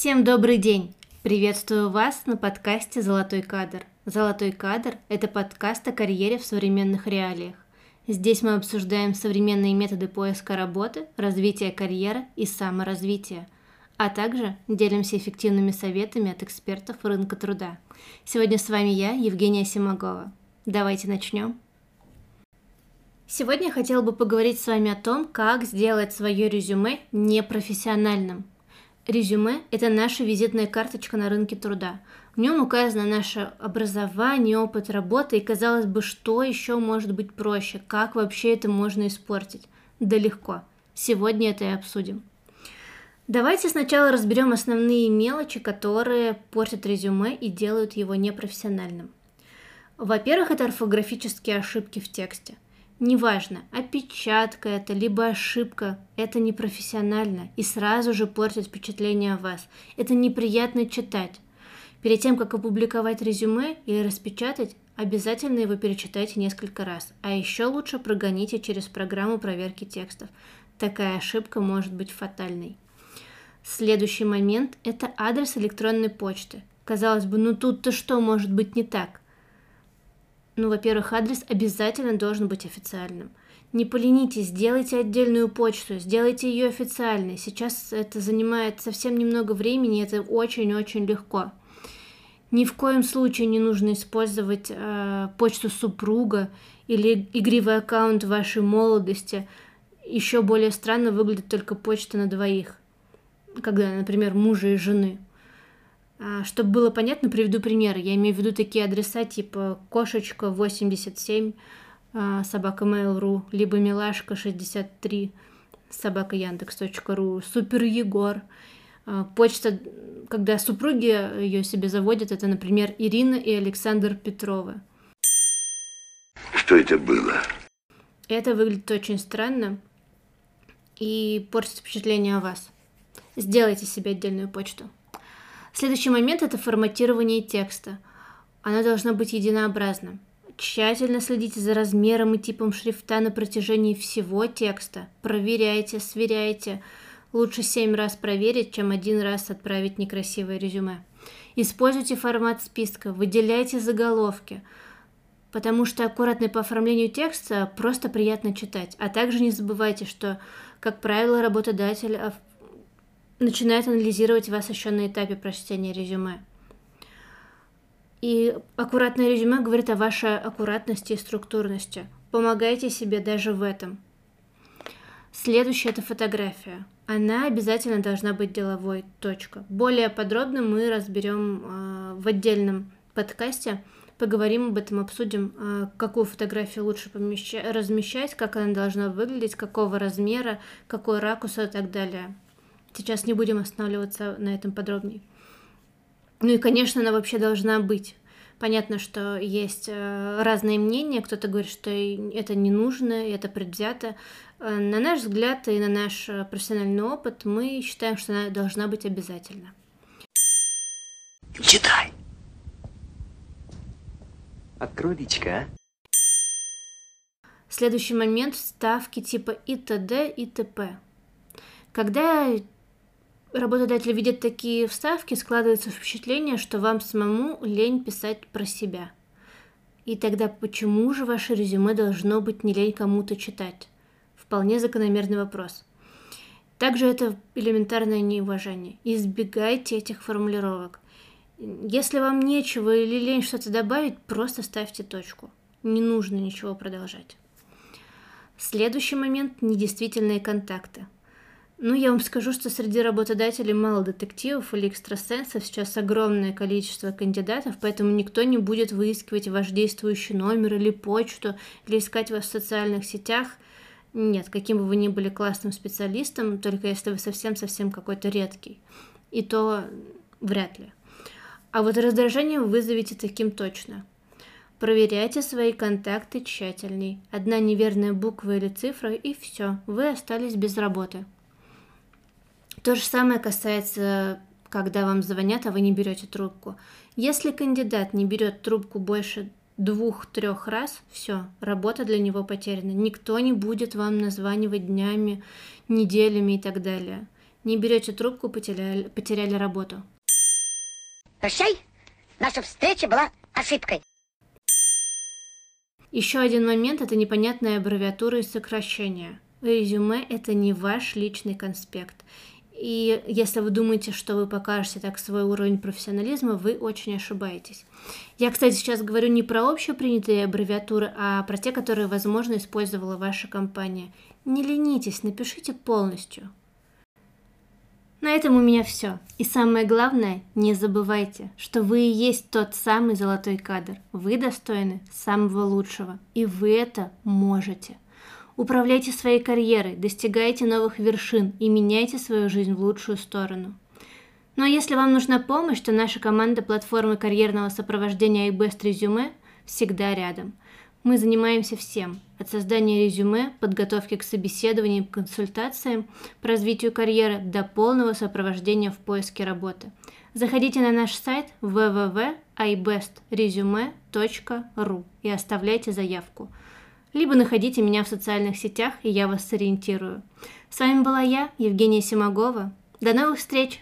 Всем добрый день! Приветствую вас на подкасте «Золотой кадр». «Золотой кадр» — это подкаст о карьере в современных реалиях. Здесь мы обсуждаем современные методы поиска работы, развития карьеры и саморазвития, а также делимся эффективными советами от экспертов рынка труда. Сегодня с вами я, Евгения Симагова. Давайте начнем. Сегодня я хотела бы поговорить с вами о том, как сделать свое резюме непрофессиональным. Резюме – это наша визитная карточка на рынке труда. В нем указано наше образование, опыт работы, и казалось бы, что еще может быть проще, как вообще это можно испортить. Да легко. Сегодня это и обсудим. Давайте сначала разберем основные мелочи, которые портят резюме и делают его непрофессиональным. Во-первых, это орфографические ошибки в тексте – Неважно, опечатка это, либо ошибка, это непрофессионально и сразу же портит впечатление о вас. Это неприятно читать. Перед тем, как опубликовать резюме или распечатать, обязательно его перечитайте несколько раз, а еще лучше прогоните через программу проверки текстов. Такая ошибка может быть фатальной. Следующий момент – это адрес электронной почты. Казалось бы, ну тут-то что может быть не так? Ну, во-первых, адрес обязательно должен быть официальным. Не поленитесь, сделайте отдельную почту, сделайте ее официальной. Сейчас это занимает совсем немного времени, это очень-очень легко. Ни в коем случае не нужно использовать э, почту супруга или игривый аккаунт вашей молодости. Еще более странно выглядит только почта на двоих, когда, например, мужа и жены. А, чтобы было понятно, приведу примеры. Я имею в виду такие адреса типа кошечка 87 а, собака Mail.ru, либо милашка 63 собака Яндекс.ру, Супер Егор. А, почта, когда супруги ее себе заводят, это, например, Ирина и Александр Петровы. Что это было? Это выглядит очень странно и портит впечатление о вас. Сделайте себе отдельную почту. Следующий момент – это форматирование текста. Оно должно быть единообразным. Тщательно следите за размером и типом шрифта на протяжении всего текста. Проверяйте, сверяйте. Лучше семь раз проверить, чем один раз отправить некрасивое резюме. Используйте формат списка, выделяйте заголовки, потому что аккуратно по оформлению текста просто приятно читать. А также не забывайте, что, как правило, работодатель начинает анализировать вас еще на этапе прочтения резюме. И аккуратное резюме говорит о вашей аккуратности и структурности. Помогайте себе даже в этом. Следующая это фотография. Она обязательно должна быть деловой. Точка. Более подробно мы разберем э, в отдельном подкасте. Поговорим об этом, обсудим, э, какую фотографию лучше помещать, размещать, как она должна выглядеть, какого размера, какой ракурс и так далее. Сейчас не будем останавливаться на этом подробнее. Ну и, конечно, она вообще должна быть. Понятно, что есть э, разные мнения. Кто-то говорит, что это не нужно, это предвзято. Э, на наш взгляд и на наш э, профессиональный опыт мы считаем, что она должна быть обязательно. Читай. Открой личка, а? Следующий момент – вставки типа и т.д. и т.п. Когда работодатель видит такие вставки, складывается впечатление, что вам самому лень писать про себя. И тогда почему же ваше резюме должно быть не лень кому-то читать? Вполне закономерный вопрос. Также это элементарное неуважение. Избегайте этих формулировок. Если вам нечего или лень что-то добавить, просто ставьте точку. Не нужно ничего продолжать. Следующий момент – недействительные контакты – ну, я вам скажу, что среди работодателей мало детективов или экстрасенсов, сейчас огромное количество кандидатов, поэтому никто не будет выискивать ваш действующий номер или почту, или искать вас в социальных сетях. Нет, каким бы вы ни были классным специалистом, только если вы совсем-совсем какой-то редкий. И то вряд ли. А вот раздражение вы вызовете таким точно. Проверяйте свои контакты тщательней. Одна неверная буква или цифра, и все, вы остались без работы. То же самое касается, когда вам звонят, а вы не берете трубку. Если кандидат не берет трубку больше двух-трех раз, все, работа для него потеряна. Никто не будет вам названивать днями, неделями и так далее. Не берете трубку, потеряли, потеряли работу. Прощай, наша встреча была ошибкой. Еще один момент – это непонятная аббревиатура и сокращения. Резюме – это не ваш личный конспект. И если вы думаете, что вы покажете так свой уровень профессионализма, вы очень ошибаетесь. Я, кстати, сейчас говорю не про общепринятые аббревиатуры, а про те, которые, возможно, использовала ваша компания. Не ленитесь, напишите полностью. На этом у меня все. И самое главное, не забывайте, что вы и есть тот самый золотой кадр. Вы достойны самого лучшего. И вы это можете. Управляйте своей карьерой, достигайте новых вершин и меняйте свою жизнь в лучшую сторону. Ну а если вам нужна помощь, то наша команда платформы карьерного сопровождения iBest Resume всегда рядом. Мы занимаемся всем, от создания резюме, подготовки к собеседованиям, консультациям по развитию карьеры до полного сопровождения в поиске работы. Заходите на наш сайт www.ibestresume.ru и оставляйте заявку – либо находите меня в социальных сетях, и я вас сориентирую. С вами была я, Евгения Симагова. До новых встреч!